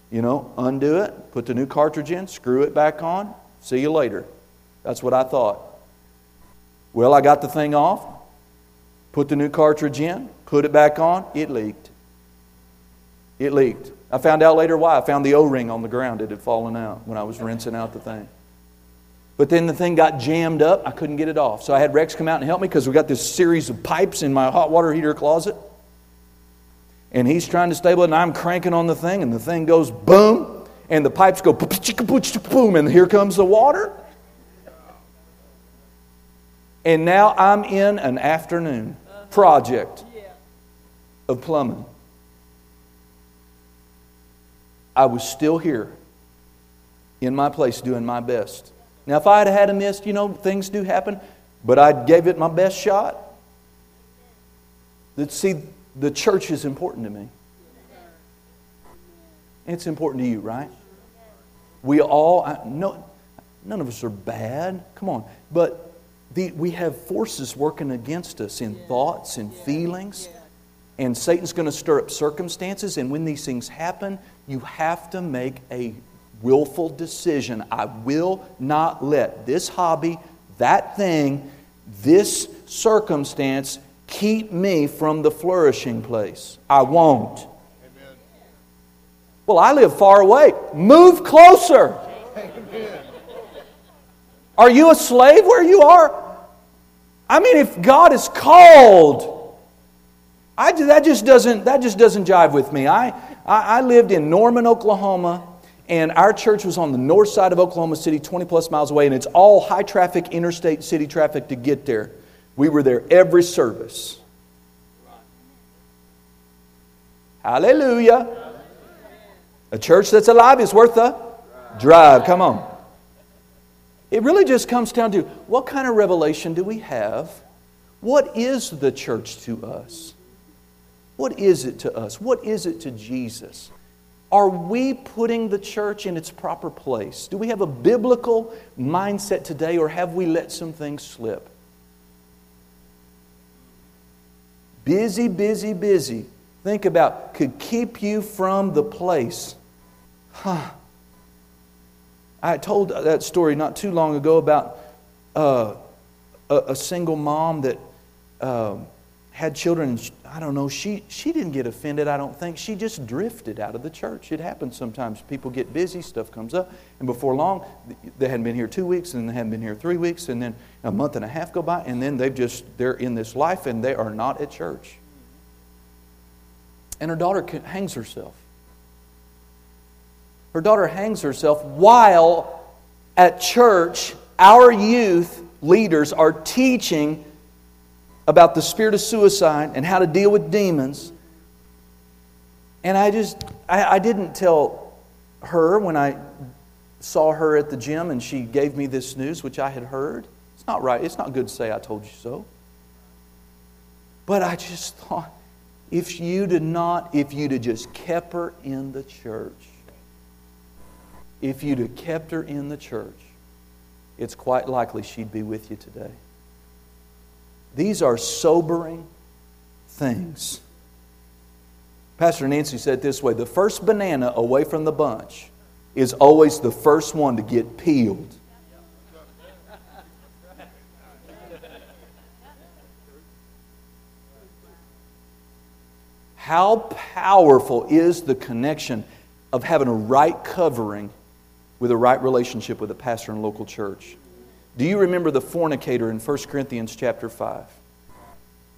You know, undo it, put the new cartridge in, screw it back on, see you later. That's what I thought. Well, I got the thing off, put the new cartridge in, put it back on, it leaked. It leaked. I found out later why. I found the O ring on the ground. It had fallen out when I was rinsing out the thing. But then the thing got jammed up. I couldn't get it off. So I had Rex come out and help me because we got this series of pipes in my hot water heater closet. And he's trying to stable it, and I'm cranking on the thing, and the thing goes boom, and the pipes go boom, and here comes the water. And now I'm in an afternoon project of plumbing. I was still here in my place doing my best. Now, if I had had a miss, you know, things do happen, but I gave it my best shot. See, the church is important to me. It's important to you, right? We all, I, no, none of us are bad. Come on. But the, we have forces working against us in thoughts and feelings. And Satan's going to stir up circumstances. And when these things happen, you have to make a willful decision. I will not let this hobby, that thing, this circumstance keep me from the flourishing place. I won't. Amen. Well, I live far away. Move closer. Amen. Are you a slave where you are? I mean, if God is called, I, that, just doesn't, that just doesn't jive with me. I, I, I lived in Norman, Oklahoma and our church was on the north side of Oklahoma City, 20 plus miles away, and it's all high traffic interstate city traffic to get there. We were there every service. Hallelujah. A church that's alive is worth a drive. Come on. It really just comes down to what kind of revelation do we have? What is the church to us? What is it to us? What is it to Jesus? Are we putting the church in its proper place? Do we have a biblical mindset today, or have we let some things slip? Busy, busy, busy. Think about could keep you from the place. Huh. I told that story not too long ago about uh, a, a, single mom that uh, had children. I don't know, she, she didn't get offended, I don't think. She just drifted out of the church. It happens sometimes. People get busy, stuff comes up, and before long, they hadn't been here two weeks, and they hadn't been here three weeks, and then a month and a half go by, and then they've just, they're in this life and they are not at church. And her daughter hangs herself. Her daughter hangs herself while at church, our youth leaders are teaching about the spirit of suicide and how to deal with demons. And I just, I, I didn't tell her when I saw her at the gym and she gave me this news, which I had heard. It's not right. It's not good to say, I told you so. But I just thought, if you'd have not, if you'd have just kept her in the church, if you'd have kept her in the church, it's quite likely she'd be with you today. These are sobering things. Pastor Nancy said this way the first banana away from the bunch is always the first one to get peeled. How powerful is the connection of having a right covering with a right relationship with a pastor and local church? Do you remember the fornicator in 1 Corinthians chapter 5?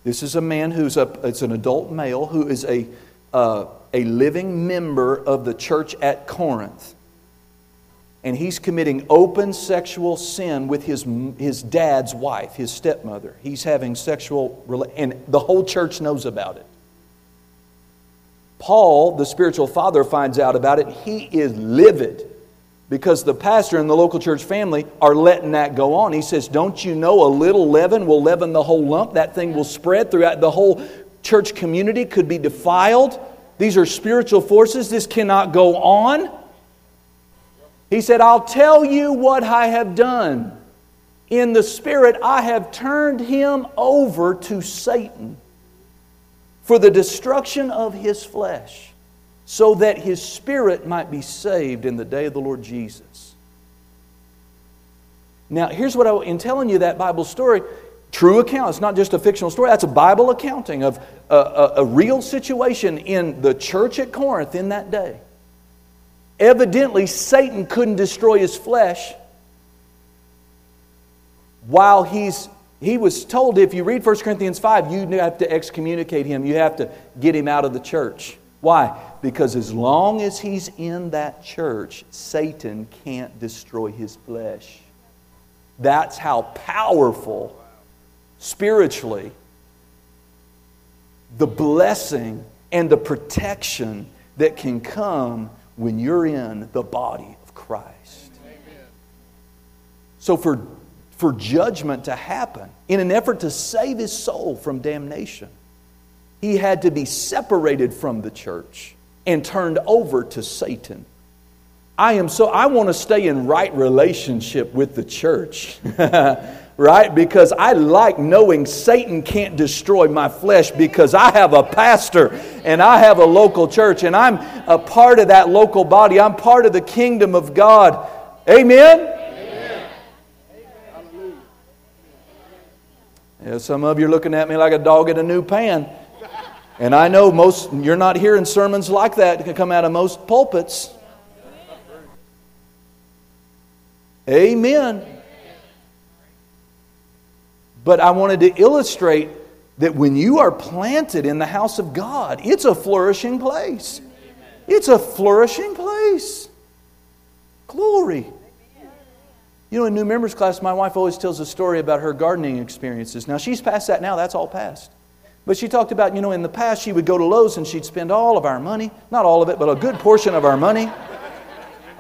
This is a man who's a, it's an adult male who is a, uh, a living member of the church at Corinth. and he's committing open sexual sin with his, his dad's wife, his stepmother. He's having sexual, and the whole church knows about it. Paul, the spiritual father, finds out about it. He is livid because the pastor and the local church family are letting that go on. He says, Don't you know a little leaven will leaven the whole lump? That thing will spread throughout the whole church community, could be defiled. These are spiritual forces. This cannot go on. He said, I'll tell you what I have done. In the Spirit, I have turned him over to Satan for the destruction of his flesh, so that his spirit might be saved in the day of the Lord Jesus. Now, here's what I, in telling you that Bible story, true account, it's not just a fictional story, that's a Bible accounting of a, a, a real situation in the church at Corinth in that day. Evidently, Satan couldn't destroy his flesh while he's he was told if you read 1 Corinthians 5, you have to excommunicate him. You have to get him out of the church. Why? Because as long as he's in that church, Satan can't destroy his flesh. That's how powerful spiritually the blessing and the protection that can come when you're in the body of Christ. Amen. So, for, for judgment to happen, in an effort to save his soul from damnation, he had to be separated from the church and turned over to Satan. I am so, I want to stay in right relationship with the church. right? Because I like knowing Satan can't destroy my flesh because I have a pastor and I have a local church and I'm a part of that local body. I'm part of the kingdom of God. Amen? Amen. Yeah, some of you are looking at me like a dog in a new pan. And I know most, you're not hearing sermons like that that can come out of most pulpits. Amen. But I wanted to illustrate that when you are planted in the house of God, it's a flourishing place. It's a flourishing place. Glory. You know, in new members class, my wife always tells a story about her gardening experiences. Now, she's past that now, that's all past. But she talked about, you know, in the past, she would go to Lowe's and she'd spend all of our money, not all of it, but a good portion of our money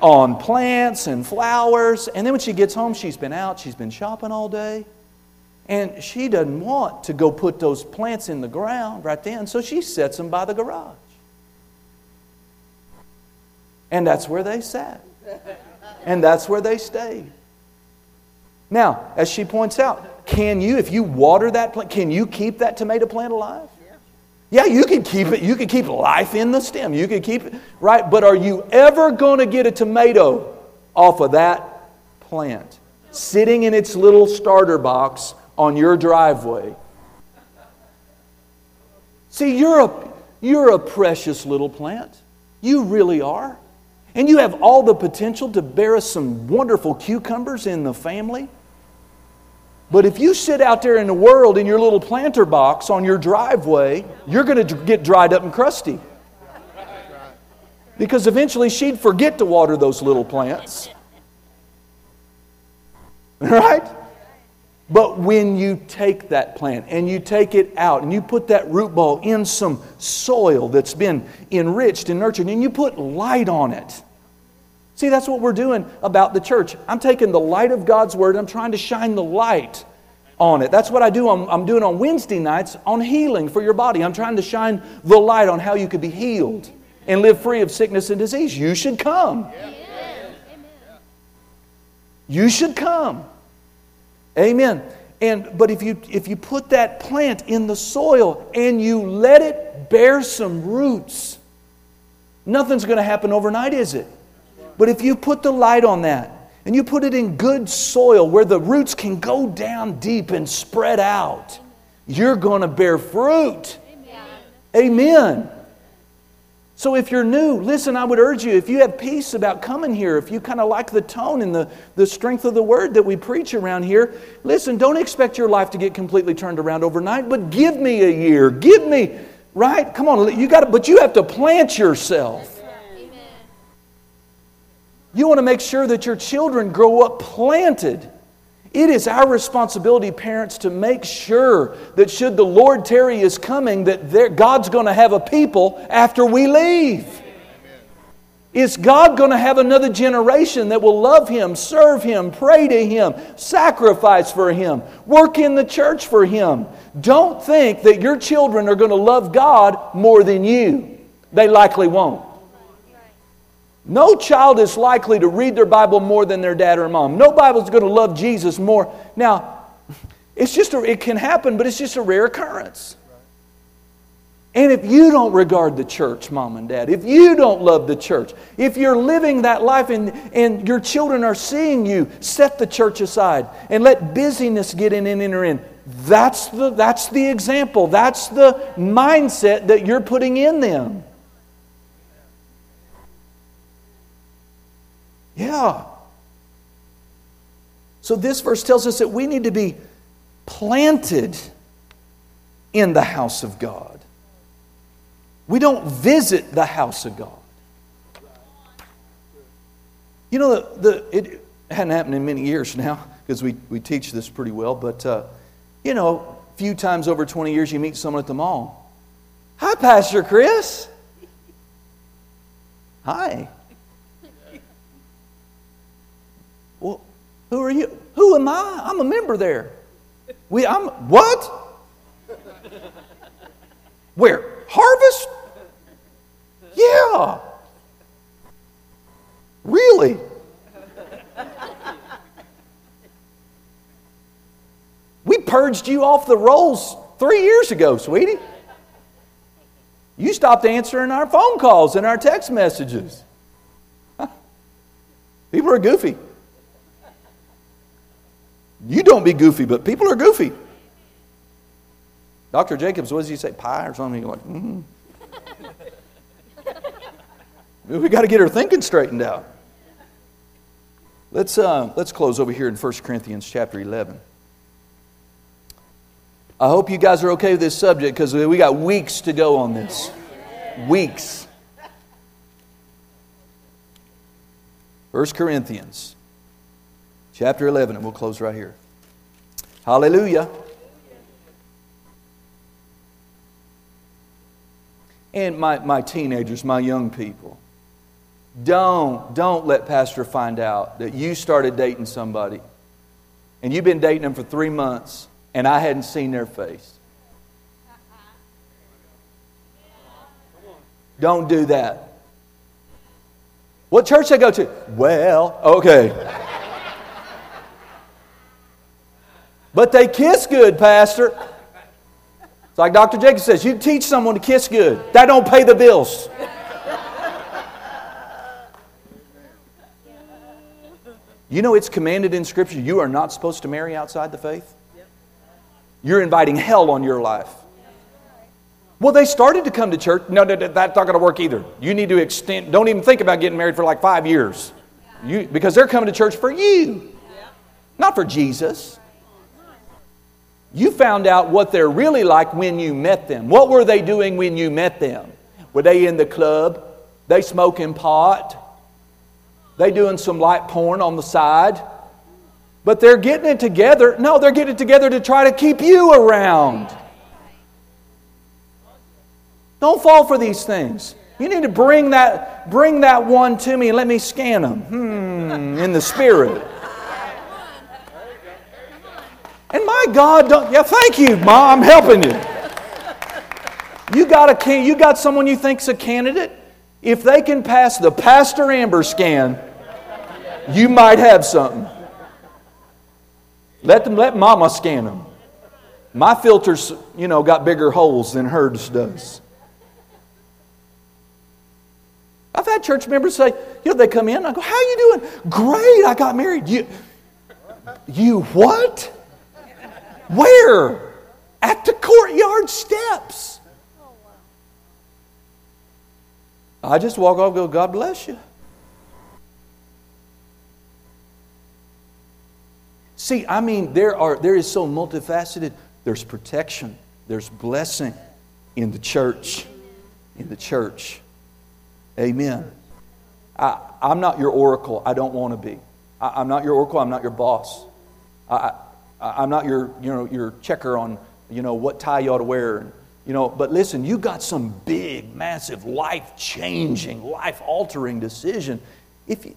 on plants and flowers. And then when she gets home, she's been out, she's been shopping all day. And she doesn't want to go put those plants in the ground right then, so she sets them by the garage. And that's where they sat. And that's where they stayed. Now, as she points out, can you, if you water that plant, can you keep that tomato plant alive? Yeah, you can keep it. You can keep life in the stem. You can keep it, right? But are you ever going to get a tomato off of that plant? Sitting in its little starter box on your driveway. See, you're a, you're a precious little plant. You really are. And you have all the potential to bear us some wonderful cucumbers in the family. But if you sit out there in the world in your little planter box on your driveway, you're going to get dried up and crusty. Because eventually she'd forget to water those little plants. Right? But when you take that plant and you take it out and you put that root ball in some soil that's been enriched and nurtured and you put light on it. See, that's what we're doing about the church. I'm taking the light of God's word and I'm trying to shine the light on it. That's what I do. I'm, I'm doing on Wednesday nights on healing for your body. I'm trying to shine the light on how you could be healed and live free of sickness and disease. You should come. You should come. Amen. And but if you if you put that plant in the soil and you let it bear some roots, nothing's going to happen overnight, is it? But if you put the light on that and you put it in good soil where the roots can go down deep and spread out, you're going to bear fruit. Amen. Amen. So if you're new, listen, I would urge you, if you have peace about coming here, if you kind of like the tone and the, the strength of the word that we preach around here, listen, don't expect your life to get completely turned around overnight, but give me a year. Give me, right? Come on, you got to, but you have to plant yourself. You want to make sure that your children grow up planted. It is our responsibility, parents, to make sure that should the Lord tarry is coming, that God's going to have a people after we leave. Is God going to have another generation that will love Him, serve Him, pray to Him, sacrifice for Him, work in the church for Him? Don't think that your children are going to love God more than you. They likely won't. No child is likely to read their Bible more than their dad or mom. No Bible is going to love Jesus more. Now, it's just a, it can happen, but it's just a rare occurrence. And if you don't regard the church, mom and dad, if you don't love the church, if you're living that life and, and your children are seeing you set the church aside and let busyness get in and enter in, that's the, that's the example. That's the mindset that you're putting in them. Yeah. So this verse tells us that we need to be planted in the house of God. We don't visit the house of God. You know, the, the, it hadn't happened in many years now because we, we teach this pretty well, but uh, you know, a few times over 20 years you meet someone at the mall. Hi, Pastor Chris. Hi. Well, who are you? Who am I? I'm a member there. We, I'm what? Where? Harvest? Yeah. Really? We purged you off the rolls three years ago, sweetie. You stopped answering our phone calls and our text messages. People are goofy. You don't be goofy, but people are goofy. Dr. Jacobs, what does he say? Pie or something? You're like, mm-hmm. we got to get her thinking straightened out. Let's, uh, let's close over here in 1 Corinthians chapter 11. I hope you guys are okay with this subject because we got weeks to go on this. Weeks. 1 Corinthians chapter 11, and we'll close right here. Hallelujah. And my, my teenagers, my young people, don't, don't let Pastor find out that you started dating somebody and you've been dating them for three months and I hadn't seen their face. Don't do that. What church they go to? Well, okay. But they kiss good, Pastor. It's like Dr. Jacobs says, you teach someone to kiss good. That don't pay the bills. You know it's commanded in Scripture you are not supposed to marry outside the faith? You're inviting hell on your life. Well, they started to come to church. No, no, no that's not going to work either. You need to extend, don't even think about getting married for like five years. You, because they're coming to church for you, not for Jesus. You found out what they're really like when you met them. What were they doing when you met them? Were they in the club? They smoking pot? They doing some light porn on the side? But they're getting it together. No, they're getting it together to try to keep you around. Don't fall for these things. You need to bring that, bring that one to me and let me scan them hmm, in the spirit. And my God, don't, yeah, thank you, Mom, I'm helping you. You got, a, you got someone you think's a candidate? If they can pass the Pastor Amber scan, you might have something. Let them let mama scan them. My filters, you know, got bigger holes than hers does. I've had church members say, you know, they come in, I go, How you doing? Great, I got married. You you what? Where? At the courtyard steps. I just walk off go, God bless you. See, I mean, there, are, there is so multifaceted. There's protection, there's blessing in the church. In the church. Amen. I, am not your oracle. I don't want to be. I, am not your oracle. I'm not your boss. I, I, am not your, you know, your checker on you know, what tie you ought to wear. You know, but listen, you got some big, massive, life changing, life altering decision. If you,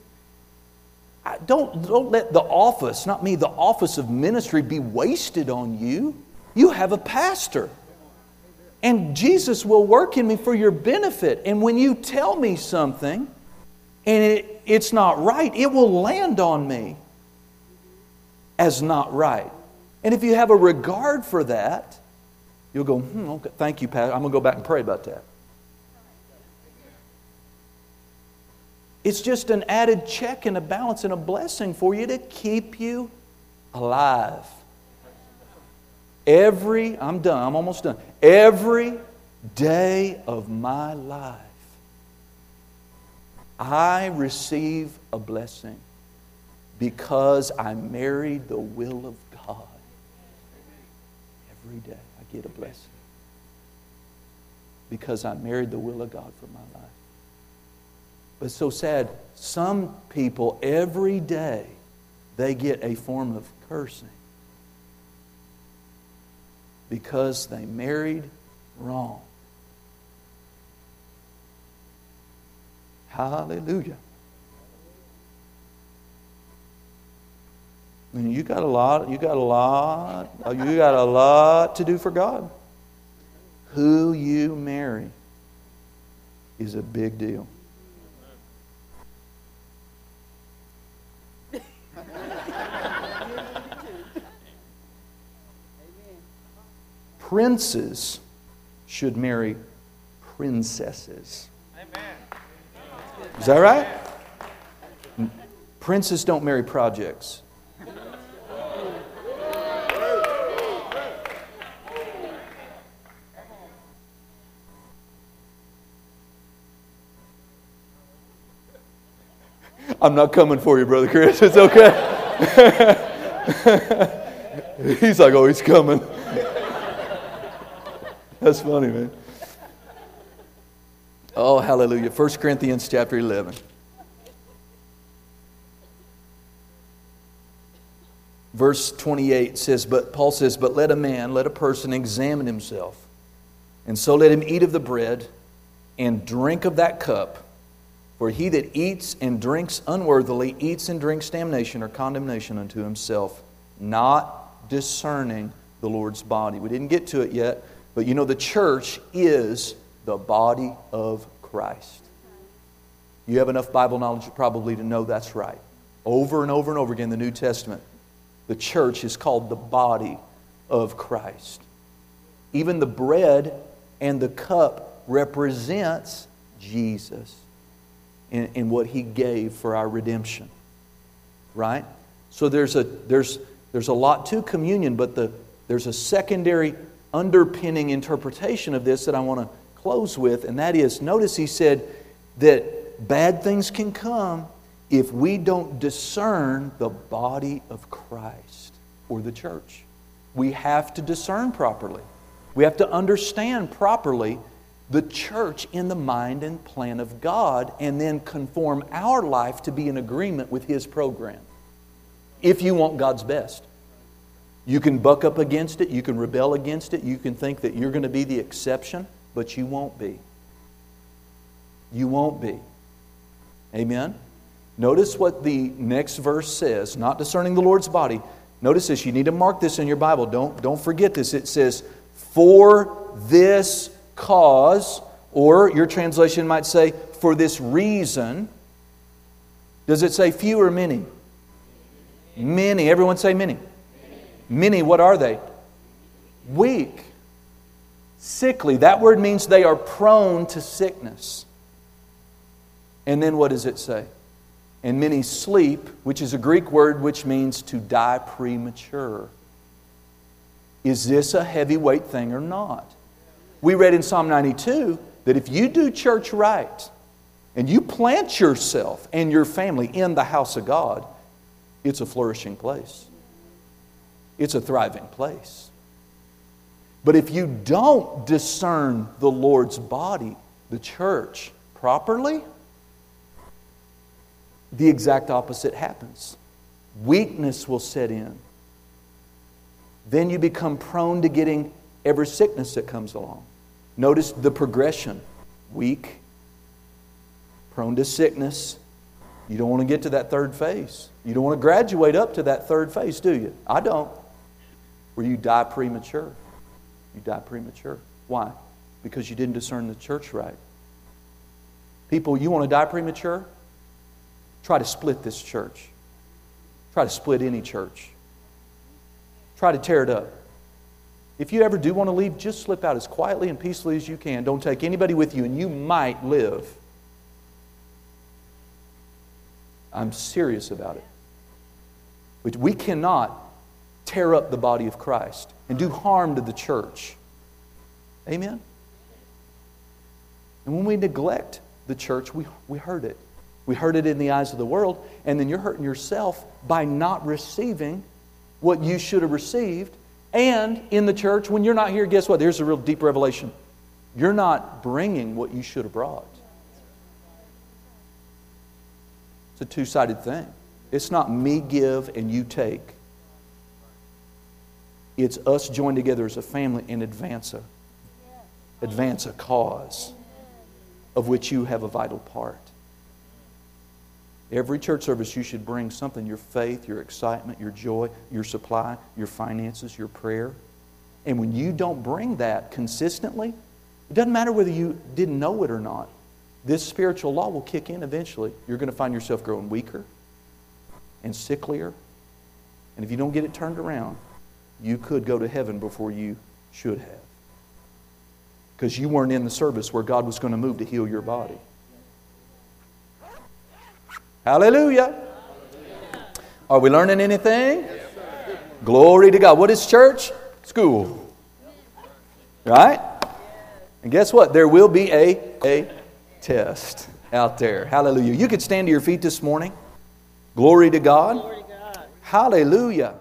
don't, don't let the office, not me, the office of ministry be wasted on you. You have a pastor. And Jesus will work in me for your benefit. And when you tell me something and it, it's not right, it will land on me as not right. And if you have a regard for that, you'll go, hmm, okay, thank you, Pastor. I'm going to go back and pray about that. It's just an added check and a balance and a blessing for you to keep you alive. Every, I'm done, I'm almost done. Every day of my life, I receive a blessing because I married the will of God. Every day I get a blessing because I married the will of God for my life. But so sad. Some people, every day, they get a form of cursing because they married wrong. Hallelujah. And you got a lot, you got a lot, you got a lot to do for God. Who you marry is a big deal. Princes should marry princesses. Is that right? Princes don't marry projects. I'm not coming for you, Brother Chris. It's okay. he's like, oh, he's coming. That's funny, man. Oh, hallelujah. 1 Corinthians chapter 11. Verse 28 says, But Paul says, But let a man, let a person examine himself, and so let him eat of the bread and drink of that cup. For he that eats and drinks unworthily eats and drinks damnation or condemnation unto himself, not discerning the Lord's body. We didn't get to it yet, but you know, the church is the body of Christ. You have enough Bible knowledge probably to know that's right. Over and over and over again in the New Testament, the church is called the body of Christ. Even the bread and the cup represents Jesus in, in what he gave for our redemption. Right? So there's a, there's, there's a lot to communion, but the, there's a secondary underpinning interpretation of this that I want to close with, and that is notice he said that bad things can come if we don't discern the body of Christ or the church. We have to discern properly. We have to understand properly the church in the mind and plan of God and then conform our life to be in agreement with His program. If you want God's best, you can buck up against it, you can rebel against it, you can think that you're going to be the exception, but you won't be. You won't be. Amen? Notice what the next verse says, not discerning the Lord's body. Notice this, you need to mark this in your Bible. Don't, don't forget this. It says, For this cause, or your translation might say, for this reason. Does it say few or many? Many. Everyone say many. Many, what are they? Weak. Sickly. That word means they are prone to sickness. And then what does it say? And many sleep, which is a Greek word which means to die premature. Is this a heavyweight thing or not? We read in Psalm 92 that if you do church right and you plant yourself and your family in the house of God, it's a flourishing place. It's a thriving place. But if you don't discern the Lord's body, the church, properly, the exact opposite happens. Weakness will set in. Then you become prone to getting every sickness that comes along. Notice the progression weak, prone to sickness. You don't want to get to that third phase. You don't want to graduate up to that third phase, do you? I don't. Where you die premature. You die premature. Why? Because you didn't discern the church right. People, you want to die premature? Try to split this church. Try to split any church. Try to tear it up. If you ever do want to leave, just slip out as quietly and peacefully as you can. Don't take anybody with you, and you might live. I'm serious about it. We cannot tear up the body of Christ and do harm to the church. Amen? And when we neglect the church, we, we hurt it. We hurt it in the eyes of the world, and then you're hurting yourself by not receiving what you should have received. And in the church, when you're not here, guess what? There's a real deep revelation. You're not bringing what you should have brought. It's a two sided thing. It's not me give and you take. It's us joined together as a family and advance a, advance a cause of which you have a vital part. Every church service, you should bring something your faith, your excitement, your joy, your supply, your finances, your prayer. And when you don't bring that consistently, it doesn't matter whether you didn't know it or not, this spiritual law will kick in eventually. You're going to find yourself growing weaker and sicklier. And if you don't get it turned around, you could go to heaven before you should have. Because you weren't in the service where God was going to move to heal your body. Hallelujah. Are we learning anything? Glory to God. What is church? School. Right? And guess what? There will be a, a test out there. Hallelujah. You could stand to your feet this morning. Glory to God. Hallelujah.